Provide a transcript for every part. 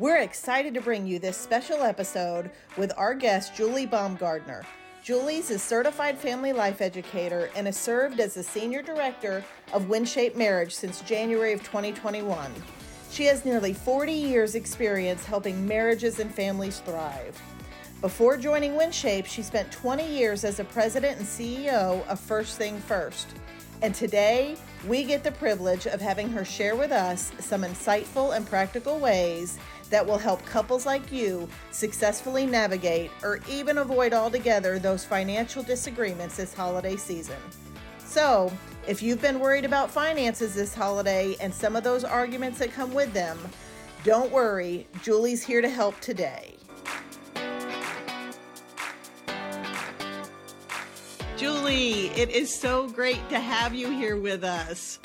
We're excited to bring you this special episode with our guest, Julie Baumgardner. Julie's a certified family life educator and has served as the senior director of WinShape Marriage since January of 2021. She has nearly 40 years' experience helping marriages and families thrive. Before joining WinShape, she spent 20 years as a president and CEO of First Thing First. And today, we get the privilege of having her share with us some insightful and practical ways that will help couples like you successfully navigate or even avoid altogether those financial disagreements this holiday season. So, if you've been worried about finances this holiday and some of those arguments that come with them, don't worry, Julie's here to help today. Julie, it is so great to have you here with us.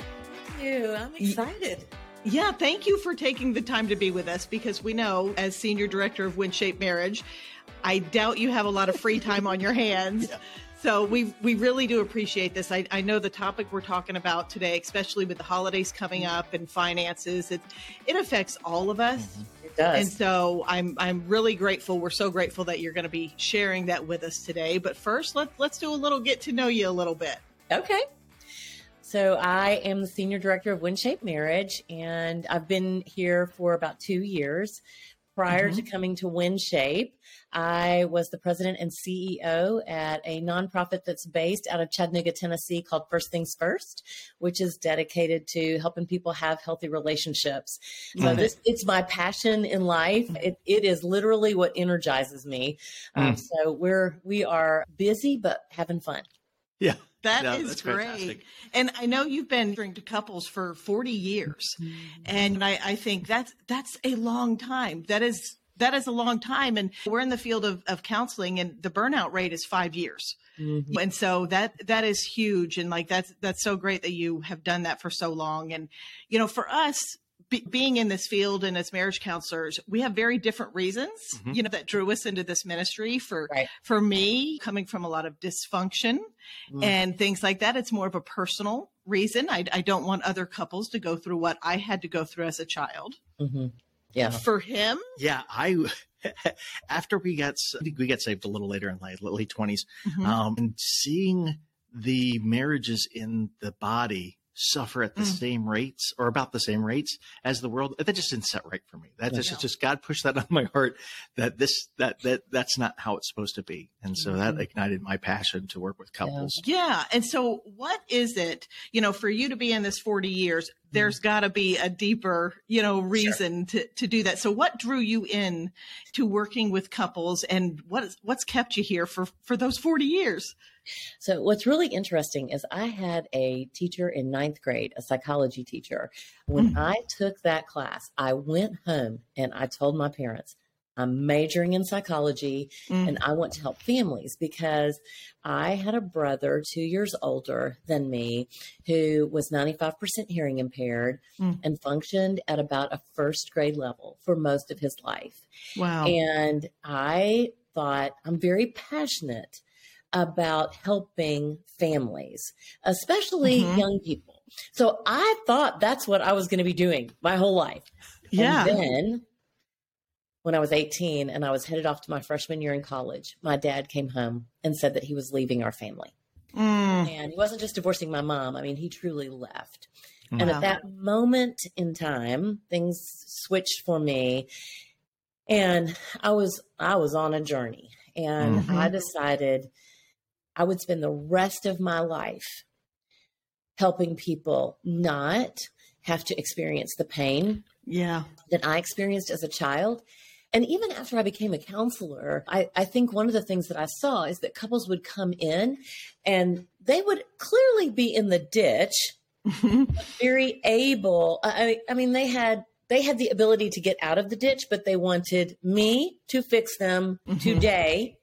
Thank you. I'm excited. Yeah, thank you for taking the time to be with us because we know, as Senior Director of WinShape Marriage, I doubt you have a lot of free time on your hands. Yeah. So we we really do appreciate this. I, I know the topic we're talking about today, especially with the holidays coming up and finances, it it affects all of us. Mm-hmm. It does. And so I'm I'm really grateful. We're so grateful that you're going to be sharing that with us today. But first, let's let's do a little get to know you a little bit. Okay. So I am the senior director of WinShape Marriage, and I've been here for about two years. Prior mm-hmm. to coming to WinShape, I was the president and CEO at a nonprofit that's based out of Chattanooga, Tennessee called First Things First, which is dedicated to helping people have healthy relationships. So this, it's my passion in life. It, it is literally what energizes me. Mm. Um, so we're, we are busy, but having fun. Yeah. That no, is great. Fantastic. And I know you've been to couples for 40 years. Mm-hmm. And I, I, think that's that's a long time. That is that is a long time. And we're in the field of, of counseling and the burnout rate is five years. Mm-hmm. And so that that is huge. And like that's that's so great that you have done that for so long. And you know, for us, be, being in this field and as marriage counselors, we have very different reasons, mm-hmm. you know, that drew us into this ministry. For right. for me, coming from a lot of dysfunction mm-hmm. and things like that, it's more of a personal reason. I, I, don't want other couples to go through what I had to go through as a child. Mm-hmm. Yeah. For him, yeah, I. after we got we got saved a little later in life, late 20s mm-hmm. um, and seeing the marriages in the body suffer at the mm. same rates or about the same rates as the world. That just didn't set right for me. That just, just God pushed that on my heart that this, that, that, that's not how it's supposed to be. And so mm-hmm. that ignited my passion to work with couples. Yeah. yeah. And so what is it, you know, for you to be in this 40 years, there's mm-hmm. got to be a deeper, you know, reason sure. to, to do that. So what drew you in to working with couples and what is, what's kept you here for, for those 40 years? So, what's really interesting is I had a teacher in ninth grade, a psychology teacher. When mm. I took that class, I went home and I told my parents, I'm majoring in psychology mm. and I want to help families because I had a brother two years older than me who was 95% hearing impaired mm. and functioned at about a first grade level for most of his life. Wow. And I thought, I'm very passionate about helping families, especially mm-hmm. young people. So I thought that's what I was going to be doing my whole life. Yeah. And then when I was 18 and I was headed off to my freshman year in college, my dad came home and said that he was leaving our family. Mm. And he wasn't just divorcing my mom, I mean, he truly left. Wow. And at that moment in time, things switched for me. And I was I was on a journey and mm-hmm. I decided I would spend the rest of my life helping people not have to experience the pain yeah. that I experienced as a child. And even after I became a counselor, I, I think one of the things that I saw is that couples would come in and they would clearly be in the ditch, very able. I, I mean, they had they had the ability to get out of the ditch, but they wanted me to fix them mm-hmm. today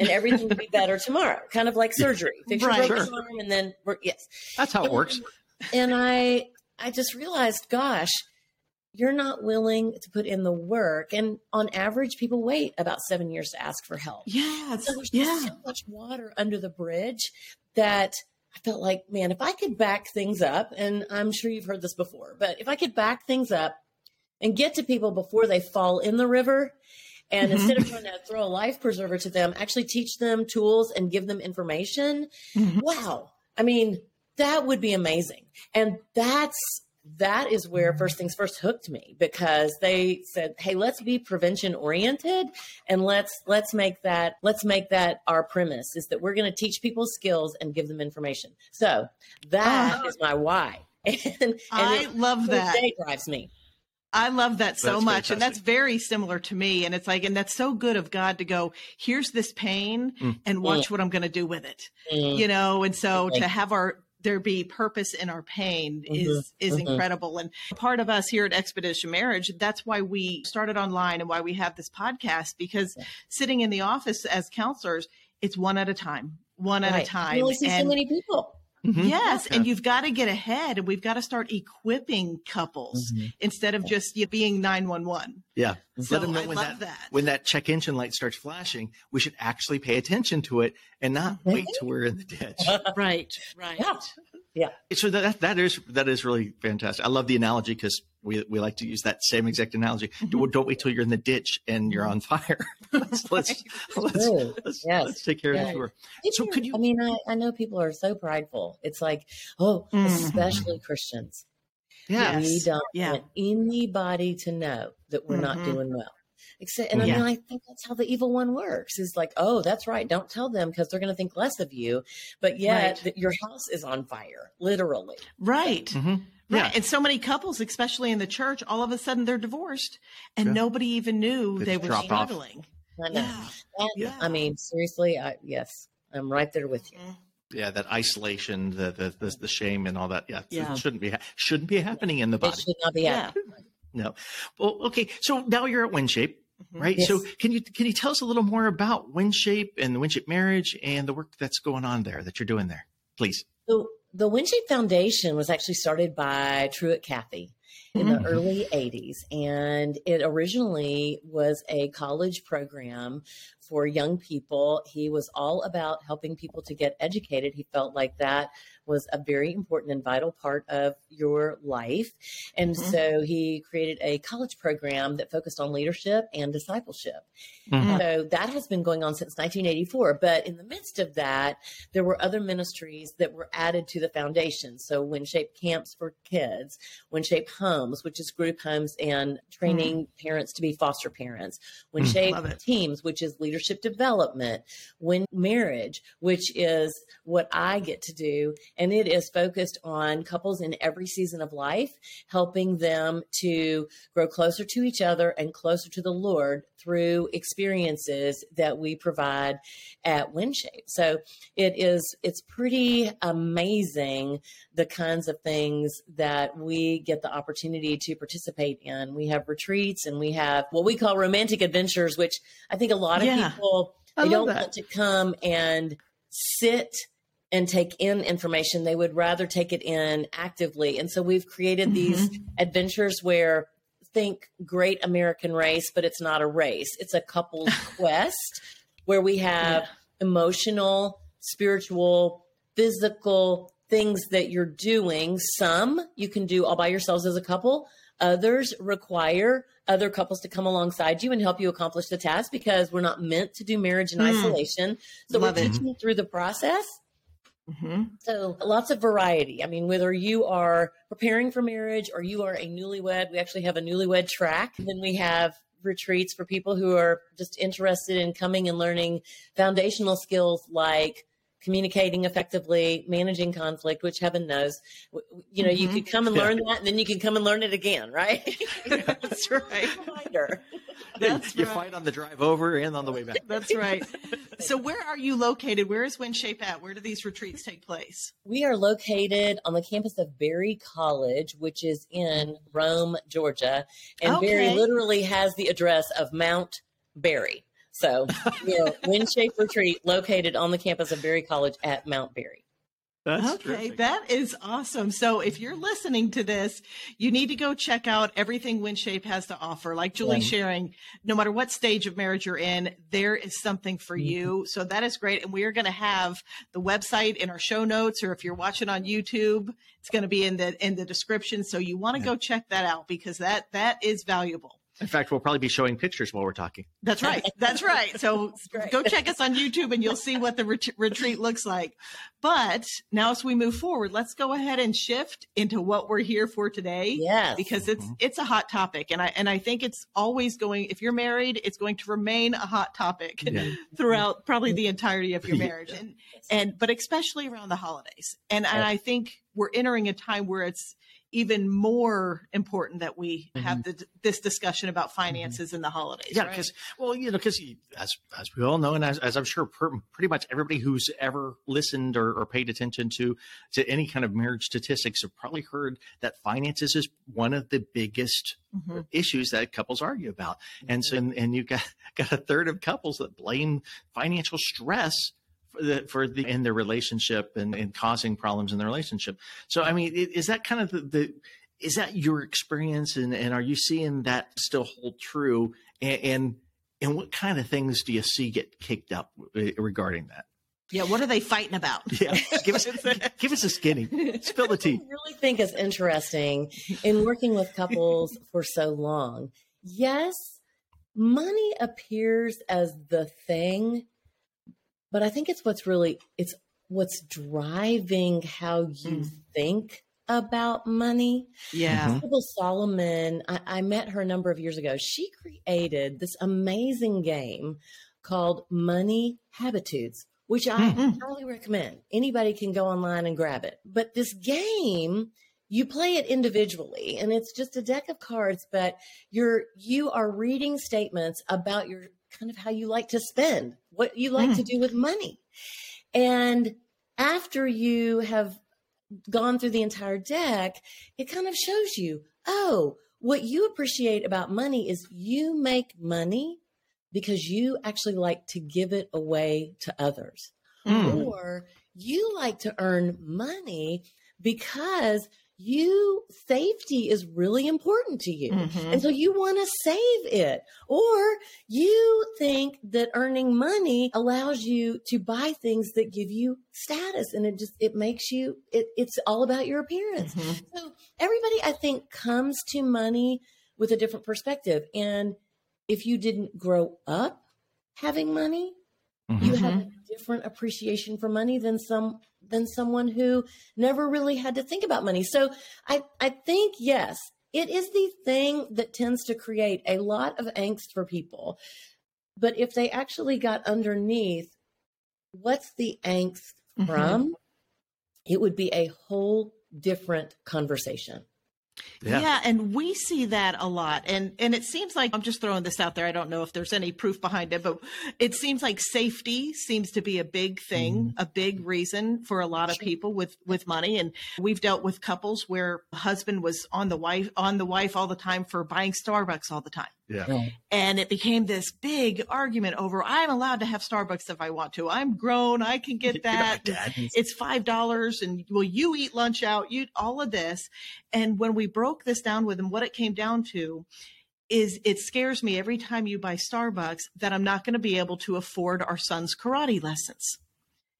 and everything will be better tomorrow. Kind of like surgery. Fix your right, broken sure. arm and then yes. That's how it works. And I I just realized, gosh, you're not willing to put in the work. And on average, people wait about seven years to ask for help. Yeah. So there's yeah. so much water under the bridge that I felt like, man, if I could back things up, and I'm sure you've heard this before, but if I could back things up and get to people before they fall in the river. And mm-hmm. instead of trying to throw a life preserver to them, actually teach them tools and give them information. Mm-hmm. Wow. I mean, that would be amazing. And that's that is where first things first hooked me because they said hey let's be prevention oriented and let's let's make that let's make that our premise is that we're going to teach people skills and give them information so that uh, is my why and, and i it, love that day drives me I love that so that's much. Fantastic. And that's very similar to me. And it's like, and that's so good of God to go, here's this pain mm. and watch mm. what I'm going to do with it. Mm. You know, and so okay. to have our there be purpose in our pain mm-hmm. is is mm-hmm. incredible and part of us here at expedition marriage that's why we started online and why we have this podcast because yeah. sitting in the office as counselors it's one at a time one right. at a time you only see and, so many people Mm-hmm. Yes, yeah. and you've got to get ahead, and we've got to start equipping couples mm-hmm. instead of just you being nine one one. Yeah, so let them know I when that, that, when that check engine light starts flashing, we should actually pay attention to it and not wait till we're in the ditch. right, right. Yeah. yeah. So that that is that is really fantastic. I love the analogy because we, we like to use that same exact analogy. Mm-hmm. Don't wait till you're in the ditch and you're on fire. let's let's let's, let's, yes. let's, take care yes. of the tour. So could you? I mean, I, I know people are so prideful. It's like, oh, mm-hmm. especially Christians. Yes. We don't yeah. want anybody to know that we're mm-hmm. not doing well. Except, and I mean, I think that's how the evil one works. Is like, oh, that's right. Don't tell them because they're going to think less of you. But yet, right. your house is on fire, literally. Right. Mm-hmm. Right. Yeah. And so many couples, especially in the church, all of a sudden they're divorced and yeah. nobody even knew they were struggling. I know. Yeah. yeah. I mean, seriously, I, yes, I'm right there with you. Yeah, that isolation, the the the, the shame, and all that. Yeah, yeah. shouldn't be shouldn't be happening in the body. It should not be happening. No. Well, okay. So now you're at WinShape, mm-hmm. right? Yes. So can you can you tell us a little more about WinShape and the WinShape marriage and the work that's going on there that you're doing there, please? So the WinShape Foundation was actually started by Truett Cathy in the mm-hmm. early 80s. And it originally was a college program for young people. He was all about helping people to get educated. He felt like that was a very important and vital part of your life. And mm-hmm. so he created a college program that focused on leadership and discipleship. Mm-hmm. So that has been going on since 1984. But in the midst of that, there were other ministries that were added to the foundation. So WinShape Camps for Kids, WinShape Homes, which is group homes and training mm-hmm. parents to be foster parents, WinShape mm, Teams, which is leadership development, Win Marriage, which is what I get to do and it is focused on couples in every season of life, helping them to grow closer to each other and closer to the Lord through experiences that we provide at WinShape. So it is it's pretty amazing the kinds of things that we get the opportunity to participate in. We have retreats and we have what we call romantic adventures, which I think a lot of yeah, people they don't that. want to come and sit and take in information. They would rather take it in actively. And so we've created mm-hmm. these adventures where think great American race, but it's not a race. It's a couple's quest where we have yeah. emotional, spiritual, physical things that you're doing. Some you can do all by yourselves as a couple. Others require other couples to come alongside you and help you accomplish the task because we're not meant to do marriage in mm. isolation. So Love we're teaching through the process Mm-hmm. So lots of variety. I mean, whether you are preparing for marriage or you are a newlywed, we actually have a newlywed track. Then we have retreats for people who are just interested in coming and learning foundational skills like communicating effectively, managing conflict, which heaven knows, you know, mm-hmm. you could come and learn that and then you can come and learn it again, right? That's right. Reminder. That's you right. fight on the drive over and on the way back. That's right. So where are you located? Where is WinShape at? Where do these retreats take place? We are located on the campus of Berry College, which is in Rome, Georgia. And okay. Berry literally has the address of Mount Berry. So, you know, WinShape Retreat located on the campus of Berry College at Mount Berry. That's okay, terrific. that is awesome. So if you're listening to this, you need to go check out everything WinShape has to offer. Like Julie Yeah. sharing, no matter what stage of marriage you're in, there is something for Mm-hmm. you. So that is great. And we are going to have the website in our show notes, or if you're watching on YouTube, it's going to be in the in the description. So you want to Yeah. go check that out because that that is valuable. In fact, we'll probably be showing pictures while we're talking. That's right. That's right. So great. go check us on YouTube and you'll see what the ret- retreat looks like. But now as we move forward, let's go ahead and shift into what we're here for today. Yes. Because it's Mhm. it's a hot topic and I and I think it's always going if you're married, it's going to remain a hot topic Yeah. throughout probably the entirety of your Yeah. marriage. And and but especially around the holidays. And and I think we're entering a time where it's even more important that we have mm-hmm. the, this discussion about finances mm-hmm. in the holidays. Yeah, right? because well, you know, because as as we all know, and as, as I'm sure per, pretty much everybody who's ever listened or, or paid attention to to any kind of marriage statistics have probably heard that finances is one of the biggest Mhm. issues that couples argue about, and so mm-hmm. and, and you got got a third of couples that blame financial stress. For the, for the in their relationship and, and causing problems in the relationship. So I mean, is that kind of the, the is that your experience and, and are you seeing that still hold true and, and and what kind of things do you see get kicked up regarding that Yeah, what are they fighting about? yeah give us give us a skinny spill the tea I really think is interesting in working with couples for so long. Yes, money appears as the thing, but I think it's what's really it's what's driving how you Mm. think about money. Yeah. Syble Solomon, I, I met her a number of years ago. She created this amazing game called Money Habitudes, which I Mhm. highly recommend. Anybody can go online and grab it. But this game, you play it individually and it's just a deck of cards, but you're you are reading statements about your kind of how you like to spend, what you like Mm. to do with money. And after you have gone through the entire deck, it kind of shows you, oh, what you appreciate about money is you make money because you actually like to give it away to others. Mm. Or you like to earn money because you safety is really important to you. Mhm. And so you want to save it. Or you think that earning money allows you to buy things that give you status and it just it makes you it, it's all about your appearance. Mhm. So everybody I think comes to money with a different perspective. And if you didn't grow up having money, you have a different appreciation for money than some than someone who never really had to think about money. So I I think yes, it is the thing that tends to create a lot of angst for people. But if they actually got underneath what's the angst Mhm. from, it would be a whole different conversation. Yeah. and we see that a lot. And and it seems like I'm just throwing this out there. I don't know if there's any proof behind it, but it seems like safety seems to be a big thing, mm-hmm. a big reason for a lot of people with with money. And we've dealt with couples where husband was on the wife on the wife all the time for buying Starbucks all the time. Yeah. And it became this big argument over I'm allowed to have Starbucks if I want to. I'm grown, I can get that. it's five dollars and will you eat lunch out you all of this. And when we broke this down with him what it came down to is it scares me every time you buy starbucks that i'm not going to be able to afford our son's karate lessons.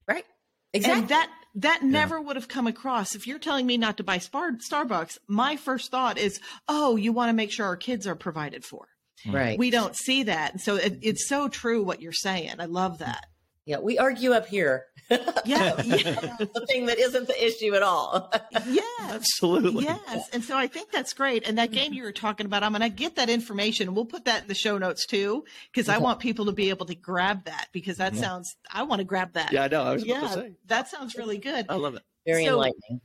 Right? and that that never would have come across. If you're telling me not to buy Spar- starbucks my first thought is oh you want to make sure our kids are provided for right. we don't see that and so it, it's so true what you're saying i love that yeah, we argue up here. yeah, yeah. the thing that isn't the issue at all. yes absolutely Yes. And so I think that's great. And that game you were talking about, I'm going to get that information and we'll put that in the show notes too, because I want people to be able to grab that because that sounds, I want to grab that. yeah i know i was about to Yeah, say that sounds really good. i love it Very So- enlightening.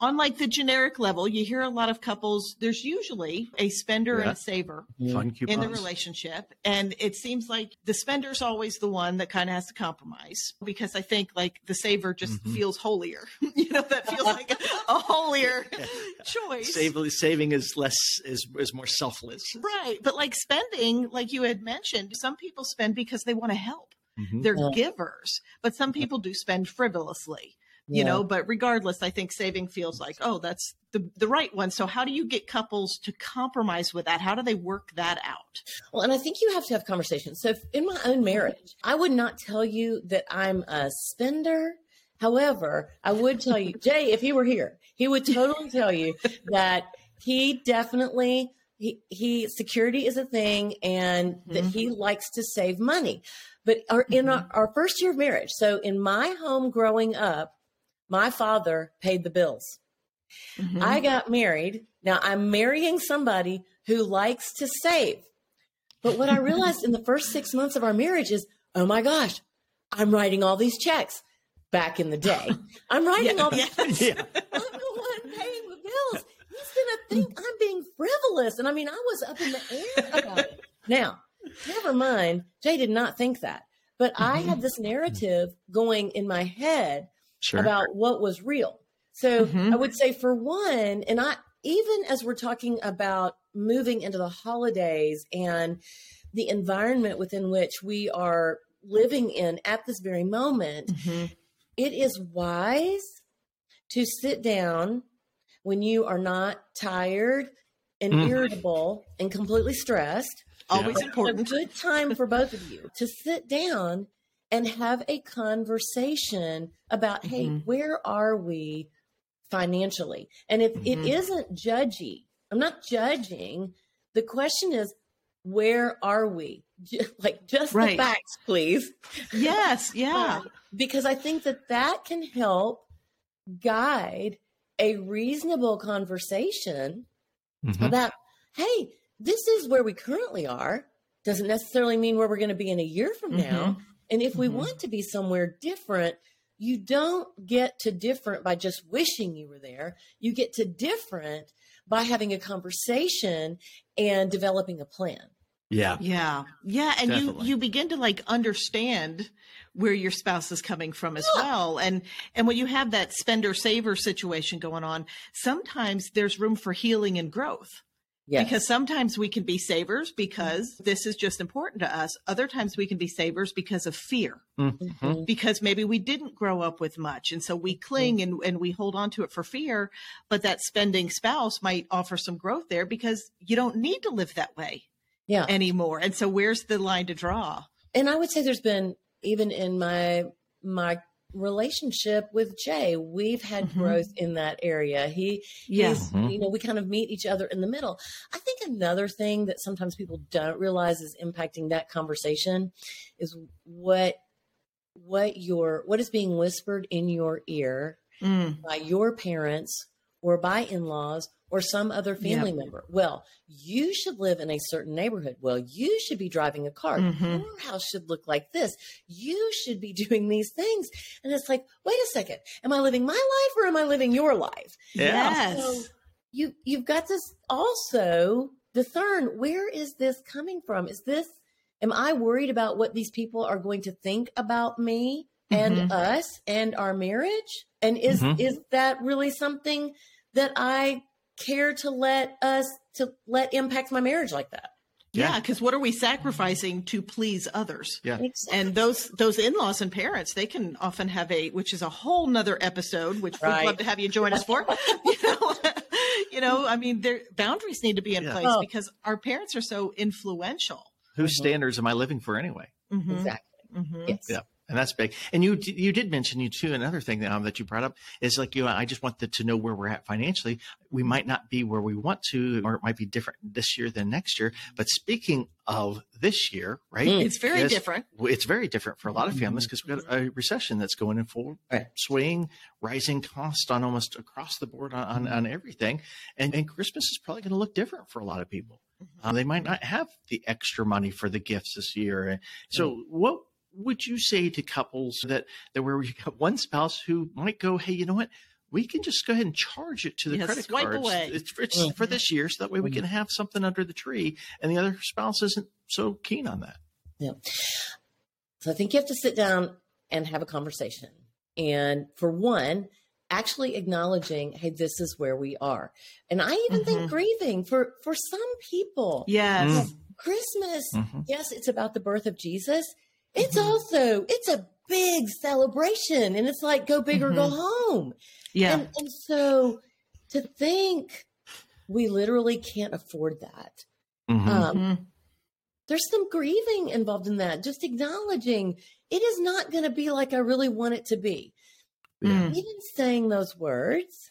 On like the generic level, you hear a lot of couples, there's usually a spender and a saver in the relationship. And it seems like the spender's always the one that kind of has to compromise because I think like the saver just Mhm. feels holier. you know, that feels like a, a holier choice. Save, saving is less is is more selfless Right. But like spending, like you had mentioned, some people spend because they want to help. Mhm. They're Yeah. givers, but some people do spend frivolously. You yeah. know but regardless i think saving feels like oh that's the, the right one so how do you get couples to compromise with that how do they work that out well and i think you have to have conversations so in my own marriage i would not tell you that i'm a spender however i would tell you jay if he were here he would totally tell you that he definitely he, he security is a thing and mm-hmm. that he likes to save money but our, in our, mm-hmm. our first year of marriage so in my home growing up my father paid the bills. Mm-hmm. I got married. Now I'm marrying somebody who likes to save. But what I realized in the first six months of our marriage is, oh my gosh, I'm writing all these checks. Back in the day, I'm writing yeah, all these. Yes. Yeah. I'm the one paying the bills. He's gonna think I'm being frivolous, and I mean, I was up in the air about it. Now, never mind. Jay did not think that, but I had this narrative going in my head sure. about what was real. So mm-hmm. I would say for one, and I even as we're talking about moving into the holidays and the environment within which we are living in at this very moment, mm-hmm. it is wise to sit down when you are not tired and mm. irritable and completely stressed. Always yeah. important. A good time for both of you to sit down and have a conversation about mm-hmm. hey where are we financially and if mm-hmm. it isn't judgy i'm not judging the question is where are we like just right. the facts please yes yeah um, because i think that that can help guide a reasonable conversation mm-hmm. about hey this is where we currently are doesn't necessarily mean where we're going to be in a year from now mm-hmm. And if we mm-hmm. want to be somewhere different, you don't get to different by just wishing you were there. You get to different by having a conversation and developing a plan. Yeah. Yeah. Yeah. And Definitely. you you begin to like understand where your spouse is coming from as well. And and when you have that spender saver situation going on, sometimes there's room for healing and growth. Yes. Because sometimes we can be savers because this is just important to us. Other times we can be savers because of fear. Mm-hmm. Because maybe we didn't grow up with much. And so we cling mm-hmm. and, and we hold on to it for fear. But that spending spouse might offer some growth there because you don't need to live that way yeah. anymore. And so where's the line to draw? And I would say there's been even in my my relationship with Jay. We've had mm-hmm. growth in that area. He, yes, mm-hmm. you know, we kind of meet each other in the middle. I think another thing that sometimes people don't realize is impacting that conversation is what what your what is being whispered in your ear mm. by your parents or by in-laws or some other family yep. member. Well, you should live in a certain neighborhood. Well, you should be driving a car. Mm-hmm. Your house should look like this. You should be doing these things. And it's like, wait a second. Am I living my life or am I living your life? Yes. So you you've got to also discern where is this coming from? Is this am I worried about what these people are going to think about me and mm-hmm. us and our marriage? And is mm-hmm. is that really something that I care to let us to let impact my marriage like that. Yeah, because yeah, what are we sacrificing to please others? Yeah, exactly. and those those in laws and parents, they can often have a, which is a whole nother episode, which right. we'd love to have you join us for. you know, you know, I mean, their boundaries need to be in yeah. place oh. because our parents are so influential. Whose mm-hmm. standards am I living for anyway? Mm-hmm. Exactly. Mm-hmm. Yes. Yeah and that's big. And you you did mention you too. Another thing that, um, that you brought up is like you. Know, I just want to know where we're at financially. We might not be where we want to, or it might be different this year than next year. But speaking of this year, right? Mm. It's very different. It's very different for a lot of families because we've got a recession that's going in full right. swing, rising cost on almost across the board on, on, on everything, and, and Christmas is probably going to look different for a lot of people. Mm-hmm. Uh, they might not have the extra money for the gifts this year. So, what would you say to couples that, that where you got one spouse who might go, hey, you know what? We can just go ahead and charge it to the credit card. It's, it's mm-hmm. for this year, so that way we can mm-hmm. have something under the tree, and the other spouse isn't so keen on that. Yeah. So I think you have to sit down and have a conversation. And for one, actually acknowledging, hey, this is where we are. And I even mm-hmm. think grieving for for some people. Yes. Mm. Christmas, mm-hmm. yes, it's about the birth of Jesus. It's mm-hmm. also it's a big celebration and it's like go big mm-hmm. or go mm-hmm. home. Yeah. And, and so to think we literally can't afford that. Mm-hmm. Um, mm-hmm. there's some grieving involved in that. Just acknowledging it is not going to be like I really want it to be. Yeah. Even saying those words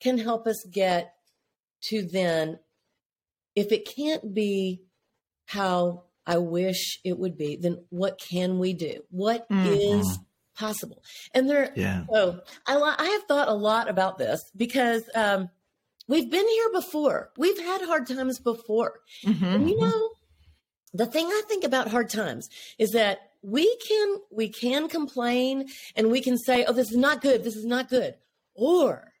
can help us get to then, if it can't be how I wish it would be, then what can we do? What mm-hmm. is possible? And there, yeah. so I, I have thought a lot about this because um, we've been here before. We've had hard times before. Mm-hmm. And you mm-hmm. know, the thing I think about hard times is that we can we can complain and we can say, "Oh, this is not good. This is not good," or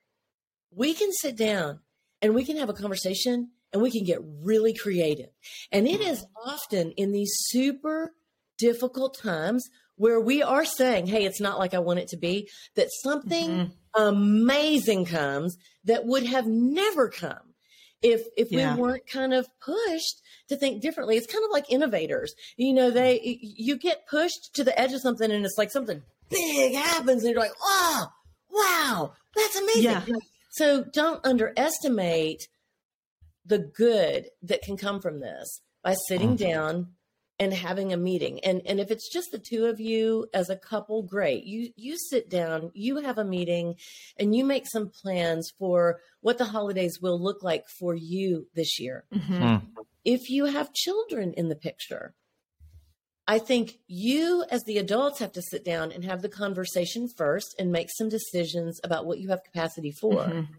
we can sit down and we can have a conversation and we can get really creative. And it is often in these super difficult times where we are saying, Hey, it's not like I want it to be, that something mm-hmm. amazing comes that would have never come if if yeah. we weren't kind of pushed to think differently it's kind of like innovators you know they you get pushed to the edge of something and it's like something big happens and you're like oh wow that's amazing yeah. so don't underestimate the good that can come from this by sitting mm-hmm. down and having a meeting and and if it's just the two of you as a couple great you you sit down you have a meeting and you make some plans for what the holidays will look like for you this year mm-hmm. mm. if you have children in the picture I think you, as the adults, have to sit down and have the conversation first and make some decisions about what you have capacity for. Mm-hmm.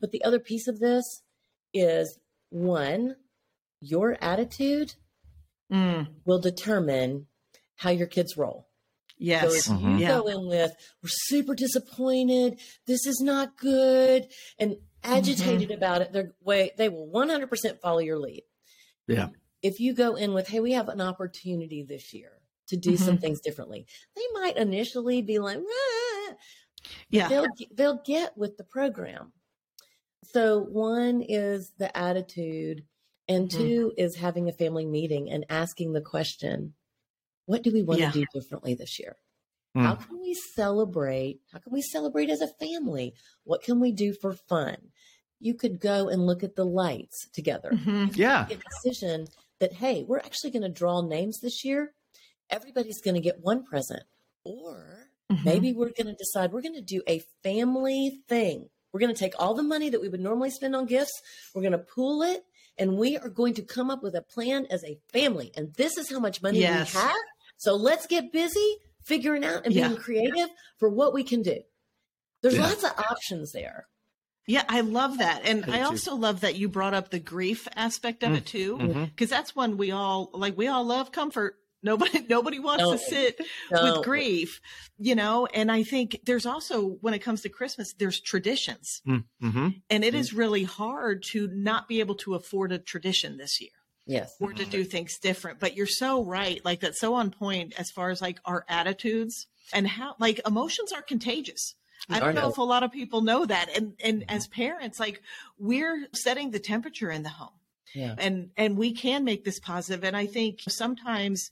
But the other piece of this is one, your attitude mm. will determine how your kids roll. Yes. So if mm-hmm. you yeah. go in with, we're super disappointed, this is not good, and agitated mm-hmm. about it, they're way they will 100% follow your lead. Yeah. If you go in with, hey, we have an opportunity this year to do mm-hmm. some things differently, they might initially be like, ah. yeah, they'll they'll get with the program. So one is the attitude and mm-hmm. 2 mm-hmm. is having a family meeting and asking the question, what do we want yeah. to do differently this year? Mm. How can we celebrate? How can we celebrate as a family? What can we do for fun? You could go and look at the lights together. Mm-hmm. Yeah. Make a decision that, hey, we're actually going to draw names this year. Everybody's going to get one present. Or mm-hmm. maybe we're going to decide we're going to do a family thing. We're going to take all the money that we would normally spend on gifts, we're going to pool it, and we are going to come up with a plan as a family. And this is how much money yes. we have. So let's get busy figuring out and yeah. being creative for what we can do. There's yeah. lots of options there. Yeah, I love that. And I also love that you brought up the grief aspect of mm. it too, because mm-hmm. that's when we all like, we all love comfort Nobody, nobody wants no, to sit no. with grief, you know. And I think there's also, when it comes to Christmas, there's traditions, mm-hmm. and it mm-hmm. is really hard to not be able to afford a tradition this year. Yes, or to do things different. But you're so right, like that's so on point as far as like our attitudes and how, like, emotions are contagious. I don't know if a lot of people know that. And and mm-hmm. as parents, like we're setting the temperature in the home. Yeah. And and we can make this positive. And I think sometimes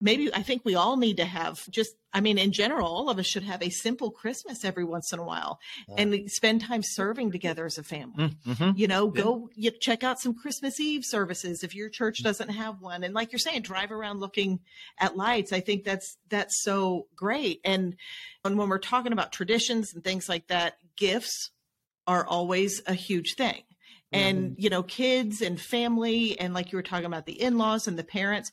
maybe I think we all need to have just, I mean, in general, all of us should have a simple Christmas every once in a while and spend time serving together as a family. Mm, mm-hmm. You know, go you check out some Christmas Eve services if your church doesn't have one. And like you're saying, drive around looking at lights. I think that's, that's so great. And, and when we're talking about traditions and things like that, gifts are always a huge thing and mm-hmm. you know kids and family and like you were talking about the in-laws and the parents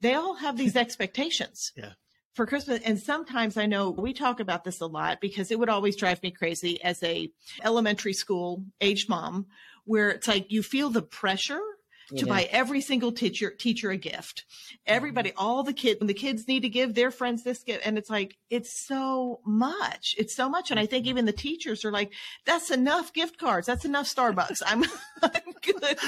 they all have these expectations. Yeah. For Christmas, and sometimes I know we talk about this a lot because it would always drive me crazy as a elementary school age mom, where it's like you feel the pressure to buy every single teacher teacher a gift. Everybody, mm-hmm. all the kids, the kids need to give their friends this gift, and it's like it's so much. It's so much, and I think mm-hmm. even the teachers are like, "That's enough gift cards. That's enough Starbucks. I'm, I'm good."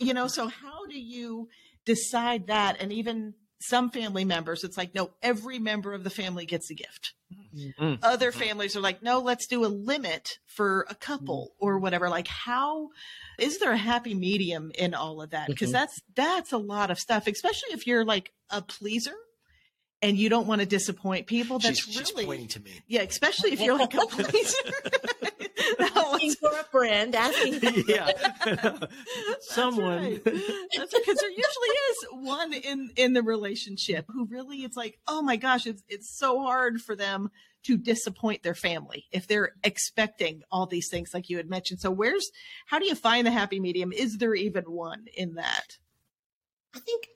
You know. So how do you? Decide that. And even some family members, it's like, no, every member of the family gets a gift. Mm-hmm. Other families are like, no, let's do a limit for a couple mm-hmm. or whatever. Like, how is there a happy medium in all of that? Because mm-hmm. that's that's a lot of stuff, especially if you're like a pleaser and you don't want to disappoint people. That's she's, she's really pointing to me. yeah, especially if you're like a police. That was- Asking for a friend, asking. yeah, someone. That's right. Because there usually is one in in the relationship who really it's like, oh my gosh, it's it's so hard for them to disappoint their family if they're expecting all these things like you had mentioned. So where's how do you find the happy medium? Is there even one in that? I think,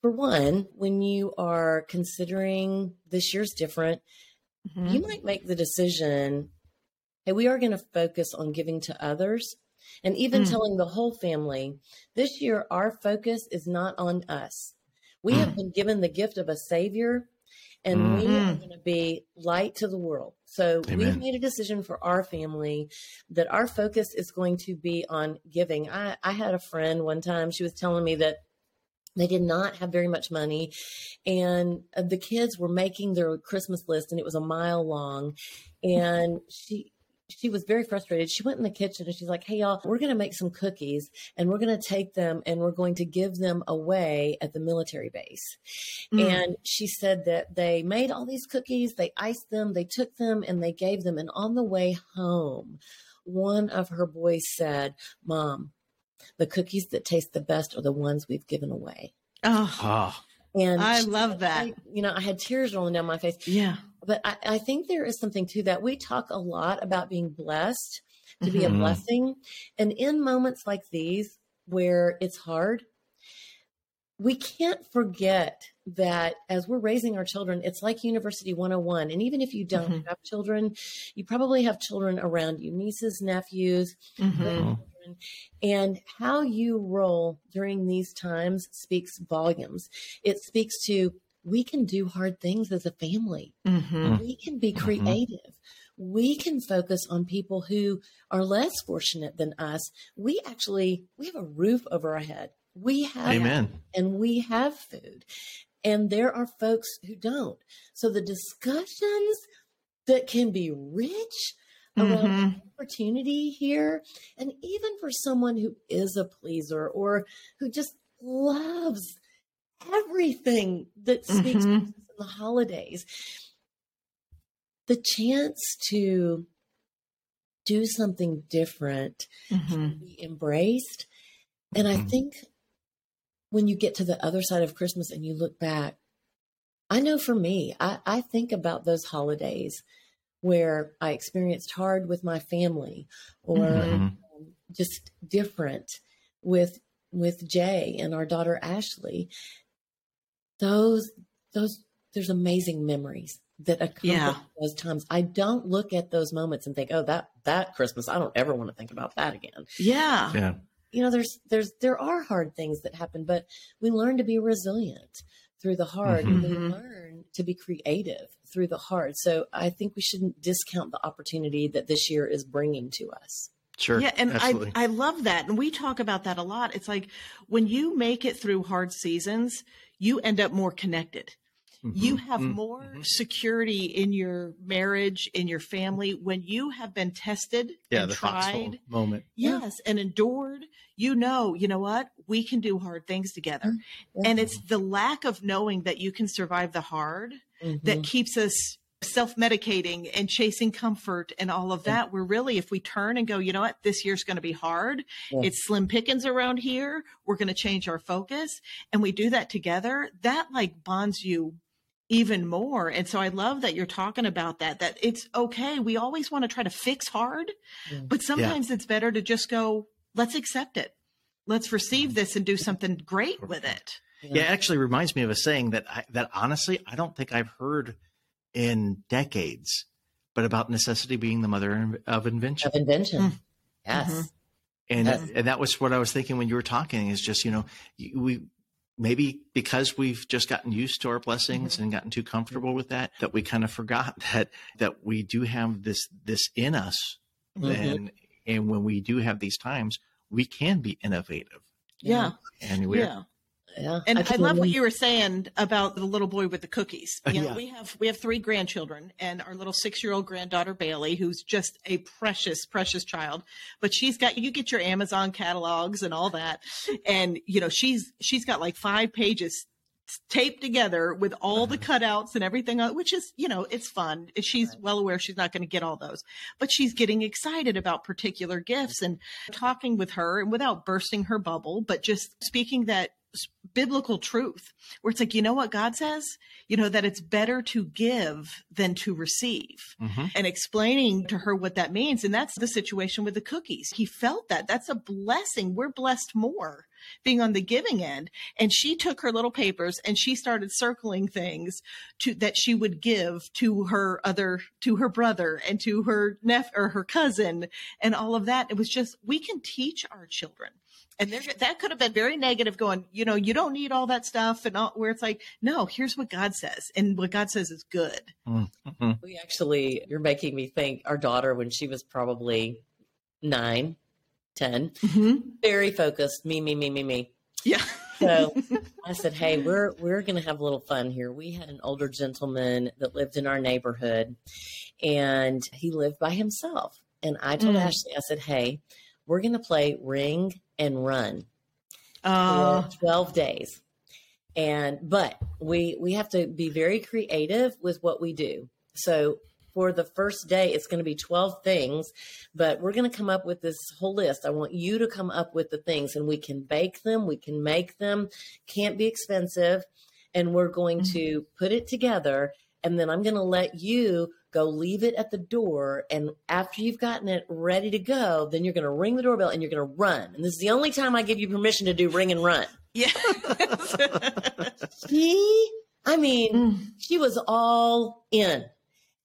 for one, when you are considering this year's different, Mm-hmm. you might make the decision hey, we are going to focus on giving to others. And even Mm. telling the whole family, this year our focus is not on us. We Mm. have been given the gift of a savior and we are going to be light to the world. So we've made a decision for our family that our focus is going to be on giving. I, I had a friend one time, she was telling me that they did not have very much money and uh, the kids were making their christmas list and it was a mile long and she she was very frustrated she went in the kitchen and she's like hey y'all we're going to make some cookies and we're going to take them and we're going to give them away at the military base Mm. and she said that they made all these cookies they iced them they took them and they gave them and on the way home one of her boys said mom the cookies that taste the best are the ones we've given away Oh, Oh, and I love said, that. I- you know, I had tears rolling down my face. yeah. But I, I think there is something to that. We talk a lot about being blessed, to be a Mhm. blessing. And in moments like these where it's hard, we can't forget that as we're raising our children, it's like University 101. And even if you don't Mhm. have children, you probably have children around you, nieces, nephews, Mhm. grandchildren. And how you roll during these times speaks volumes. It speaks to we can do hard things as a family. Mhm. We can be Mhm. creative. We can focus on people who are less fortunate than us. We actually we have a roof over our head. We have amen. and we have food. And there are folks who don't. So the discussions that can be rich around Mhm. opportunity here, and even for someone who is a pleaser or who just loves everything that speaks Mhm. And the holidays, the chance to do something different Mhm. be embraced. And I Mhm. think when you get to the other side of Christmas and you look back, I know for me, I, I think about those holidays where I experienced hard with my family or Mhm. um, just different with with Jay and our daughter Ashley. Those those there's amazing memories that accompany Yeah. those times. I don't look at those moments and think, oh, that that Christmas, I don't ever want to think about that again Yeah. Yeah. you know there's there's there are hard things that happen but we learn to be resilient through the hard and we mm-hmm. learn to be creative through the hard so i think we shouldn't discount the opportunity that this year is bringing to us Sure. Yeah, and absolutely. I I love that, and we talk about that a lot. It's like when you make it through hard seasons, you end up more connected. You Mhm. have Mhm. more Mhm. security in your marriage, in your family, when you have been tested yeah, and the foxhole tried. moment. Yeah. Yes, and endured. You know, you know what? We can do hard things together. Mm-hmm. And it's the lack of knowing that you can survive the hard that keeps us self-medicating and chasing comfort and all of that, we're really if we turn and go you know what? This year's going to be hard. Yeah. it's slim pickings around here. We're going to change our focus. And we do that together that like bonds you even more. And so i love that you're talking about that that it's okay. We always want to try to fix hard Yeah. but sometimes it's better to just go let's accept it. Let's receive mm-hmm. this and do something great with it. Yeah, it actually reminds me of a saying that I, that honestly I don't think I've heard in decades, but about necessity being the mother of invention. of invention Mm. yes Mhm. And Yes. and that was what I was thinking when you were talking. Is just you know we maybe because we've just gotten used to our blessings and gotten too comfortable with that that we kind of forgot that that we do have this this in us Mhm. and and when we do have these times we can be innovative yeah and we're yeah yeah And I, can love what you were saying about the little boy with the cookies. You know, Yeah. we have we have three grandchildren, and our little six year old granddaughter Bailey, who's just a precious, precious child. But she's got you get your Amazon catalogs and all that, and you know she's she's got like five pages taped together with all the cutouts and everything, uh, which is, you know, it's fun. She's well aware she's not going to get all those, but she's getting excited about particular gifts and talking with her and without bursting her bubble, but just speaking that biblical truth where it's like, you know what God says? You know, that it's better to give than to receive mm-hmm. and explaining to her what that means. And that's the situation with the cookies. He felt that. That's a blessing. We're blessed more being on the giving end. And she took her little papers and she started circling things to that she would give to her other, to her brother and to her nephew or her cousin and all of that. It was just, we can teach our children and there, that could have been very negative going, you know, you don't need all that stuff and all, where it's like, no, here's what God says. And what God says is good. Mm-hmm. We actually, you're making me think our daughter, when she was probably nine, 10, mm-hmm. very focused, me, me, me, me, me. Yeah. so I said, "Hey, we're we're going to have a little fun here." We had an older gentleman that lived in our neighborhood, and he lived by himself. And I told mm. Ashley, I said, "Hey, we're going to play ring and run uh, for 12 days. And but we we have to be very creative with what we do. So for the first day it's going to be 12 things, but we're going to come up with this whole list. I want you to come up with the things and we can bake them, we can make them, can't be expensive, and we're going mm-hmm. to put it together and then I'm going to let you go leave it at the door. And after you've gotten it ready to go, then you're going to ring the doorbell and you're going to run. And this is the only time I give you permission to do ring and run. Yeah. she, I mean, mm. she was all in.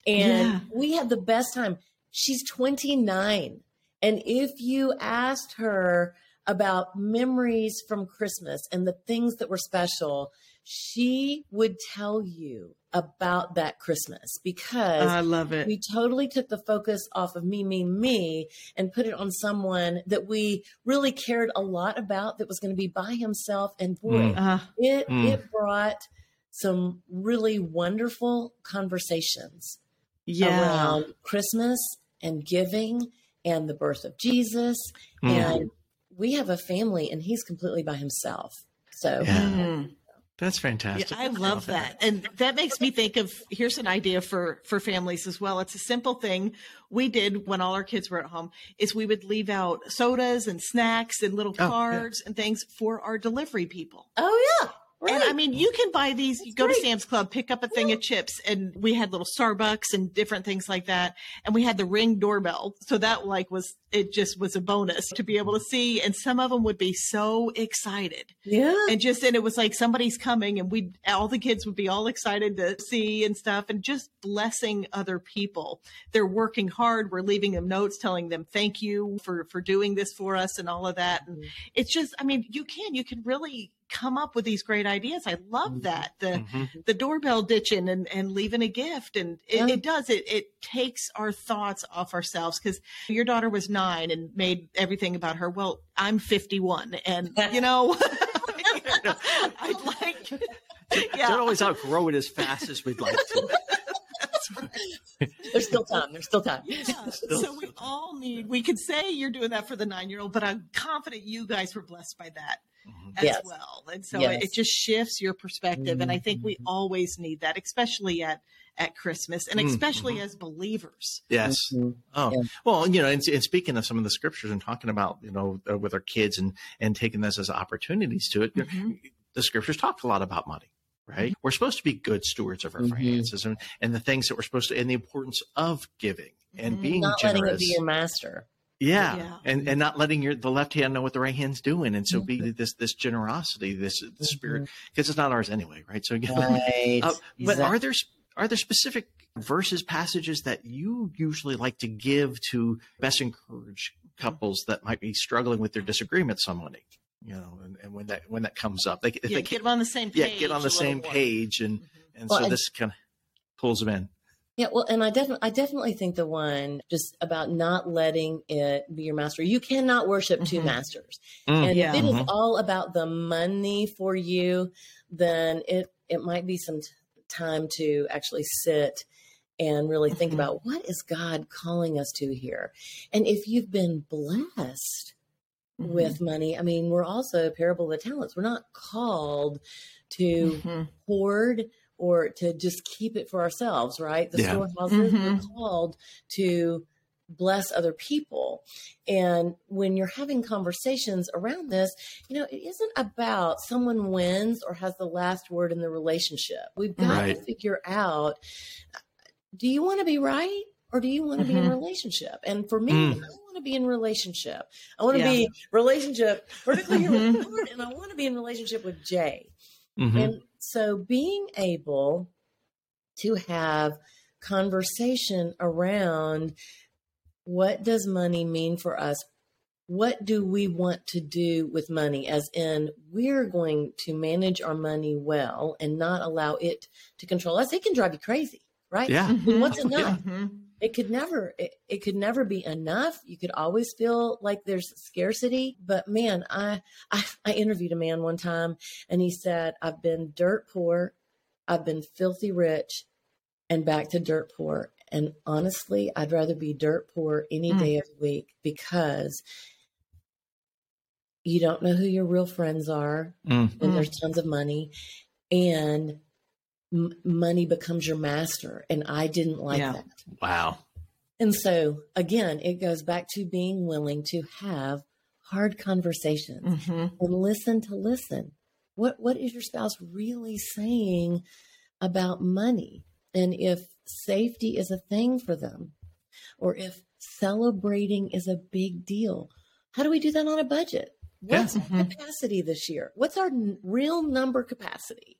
And yeah. we had the best time. She's 29. And if you asked her about memories from Christmas and the things that were special, she would tell you about that Christmas because I love it. We totally took the focus off of me, me, me and put it on someone that we really cared a lot about that was going to be by himself. And boy, mm. uh, it, mm. it brought some really wonderful conversations yeah. around Christmas and giving and the birth of Jesus. Mm. And we have a family and he's completely by himself. So, yeah. That's fantastic. Yeah, I love that. And that makes me think of here's an idea for for families as well. It's a simple thing we did when all our kids were at home is we would leave out sodas and snacks and little cards oh, yeah. and things for our delivery people. Oh yeah. Right. And I mean, you can buy these. That's you go great. to Sam's Club, pick up a thing yeah. of chips, and we had little Starbucks and different things like that. And we had the ring doorbell, so that like was it. Just was a bonus to be able to see. And some of them would be so excited, yeah. And just and it was like somebody's coming, and we all the kids would be all excited to see and stuff, and just blessing other people. They're working hard. We're leaving them notes, telling them thank you for for doing this for us, and all of that. And mm-hmm. it's just, I mean, you can you can really come up with these great ideas. I love mm-hmm. that the mm-hmm. the doorbell ditching and and leaving a gift, and it, yeah. it does it it takes our thoughts off ourselves because your daughter was nine and made everything about her. Well, I'm 51, and you know, I like. Yeah. Don't always outgrow it as fast as we'd like to. There's still time. There's still time. Yeah. So we all need, we could say you're doing that for the nine year old, but I'm confident you guys were blessed by that mm-hmm. as yes. well. And so yes. it, it, just shifts your perspective. Mm-hmm. And I think we mm-hmm. always need that, especially at at Christmas and mm-hmm. especially mm-hmm. as believers. Yes. Mm-hmm. Oh, yeah. well, you know, and, and, speaking of some of the scriptures and talking about, you know, uh, with our kids and, and taking this as opportunities to it, mm-hmm. the scriptures talk a lot about money. Right. Mm-hmm. We're supposed to be good stewards of our finances and, and the things that we're supposed to, and the importance of giving and being Not generous. letting it be your master. Yeah. yeah. And and not letting your the left hand know what the right hand's doing. And so mm-hmm. be this this generosity, this, this spirit, because mm-hmm. it's not ours anyway, right? So again, right. uh, but exactly. are there are there specific verses, passages that you usually like to give to best encourage couples that might be struggling with their disagreements on money? You know, and, and when that when that comes up, they, yeah, they get on the same page. Yeah, get on the same page, and mm-hmm. and well, so this kind of pulls them in. Yeah, well, and I definitely, I definitely think the one just about not letting it be your master. You cannot worship mm-hmm. two masters, mm, and yeah. if it mm-hmm. is all about the money for you, then it it might be some t- time to actually sit and really think mm-hmm. about what is God calling us to here, and if you've been blessed mm-hmm. with money. I mean, we're also parable of the talents. We're not called to mm-hmm. hoard or to just keep it for ourselves, right? The yeah. storehouses mm-hmm. we're called to bless other people. And when you're having conversations around this, you know, it isn't about someone wins or has the last word in the relationship. We've got right. to figure out do you want to be right? Or do you want to mm-hmm. be in mm-hmm. relationship? And for me, mm. I want to be in relationship. I want to yeah. be relationship vertically mm-hmm. and I want to be in relationship with Jay. Mm-hmm. And so being able to have conversation around what does money mean for us? What do we want to do with money? As in, we're going to manage our money well and not allow it to control us. It can drive you crazy, right? Yeah. Mm-hmm. What's enough? Yeah. It could never, it, it could never be enough. You could always feel like there's scarcity. But man, I, I, I interviewed a man one time and he said, I've been dirt poor, I've been filthy rich, and back to dirt poor. And honestly, I'd rather be dirt poor any mm. day of the week because you don't know who your real friends are mm. and there's tons of money and m- money becomes your master and i didn't like yeah. that wow and so again it goes back to being willing to have hard conversations mm-hmm. and listen to listen what what is your spouse really saying about money and if safety is a thing for them, or if celebrating is a big deal. How do we do that on a budget? What's mm-hmm. capacity this year? What's our n- real number capacity?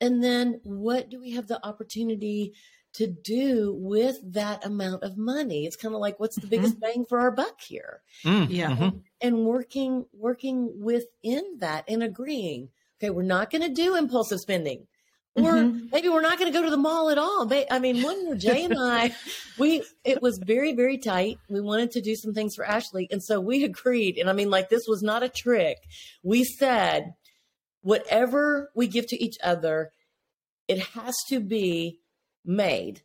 And then what do we have the opportunity to do with that amount of money? It's kind of like what's the mm-hmm. biggest bang for our buck here? Mm, yeah. Mm-hmm. And working working within that and agreeing, okay, we're not going to do impulsive spending. Or mm-hmm. maybe we're not going to go to the mall at all. But I mean, one year Jay and I, we it was very very tight. We wanted to do some things for Ashley, and so we agreed. And I mean, like this was not a trick. We said, whatever we give to each other, it has to be made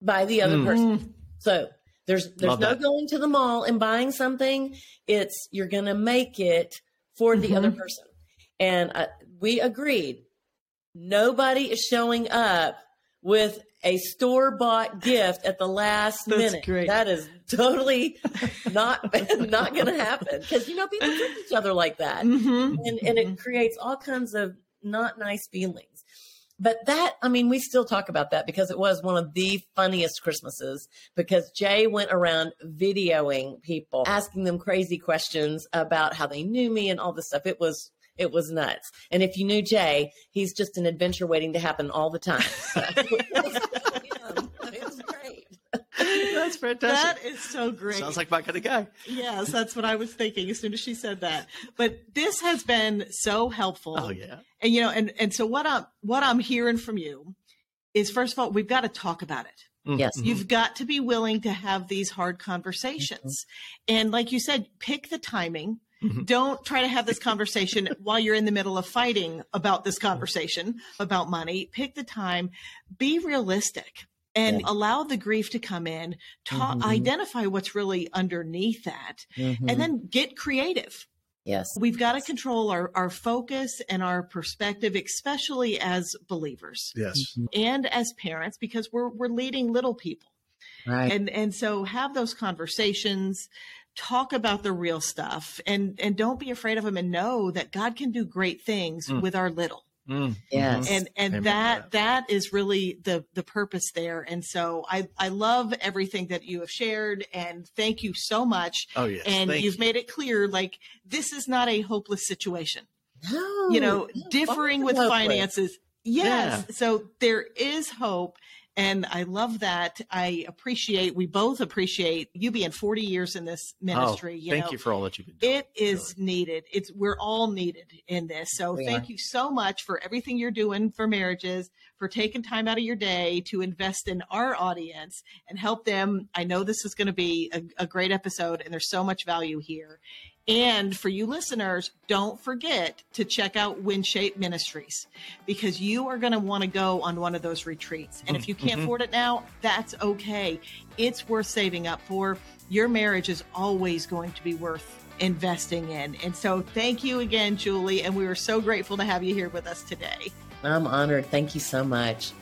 by the other mm. person. So there's there's Love no that. going to the mall and buying something. It's you're going to make it for the mm-hmm. other person. And uh, we agreed Nobody is showing up with a store bought gift at the last That's minute. Great. That is totally not not going to happen because you know people treat each other like that, mm-hmm. and and it mm-hmm. creates all kinds of not nice feelings. But that, I mean, we still talk about that because it was one of the funniest Christmases because Jay went around videoing people, asking them crazy questions about how they knew me and all this stuff. It was it was nuts. And if you knew Jay, he's just an adventure waiting to happen all the time. it. That's fantastic. That is so great. Sounds like my kind of guy. Yes, that's what I was thinking as soon as she said that. But this has been so helpful. Oh yeah. And you know, and and so what I'm what I'm hearing from you is first of all, we've got to talk about it. Mm-hmm. Yes. You've got to be willing to have these hard conversations. Mm-hmm. And like you said, pick the timing Mm-hmm. Don't try to have this conversation while you're in the middle of fighting about this conversation about money. Pick the time, be realistic and yeah. allow the grief to come in, ta- mm-hmm. identify what's really underneath that, mm-hmm. and then get creative. Yes. We've got to control our, our focus and our perspective, especially as believers. Yes. Mm-hmm. And as parents, because we're we're leading little people. Right. And and so have those conversations talk about the real stuff and and don't be afraid of them and know that God can do great things mm. with our little. Mm. Yes. And and Amen. that that is really the the purpose there. And so I I love everything that you have shared and thank you so much. Oh yes. And thank you've you. made it clear like this is not a hopeless situation. No. You know, differing with hopeless. finances. Yes. Yeah. So there is hope and I love that. I appreciate, we both appreciate you being 40 years in this oh, ministry. Oh, you thank know, you for all that you've been doing. It is really. needed. It's, we're all needed in this. So we thank are. you so much for everything you're doing for marriages, for taking time out of your day to invest in our audience and help them. I know this is going to be a, a great episode and there's so much value here. And for you listeners, don't forget to check out WinShape Ministries because you are going to want to go on one of those retreats. And if you can't mm-hmm. afford it now, that's okay. It's worth saving up for. Your marriage is always going to be worth investing in. And so thank you again, Julie. And we were so grateful to have you here with us today. I'm honored. Thank you so much.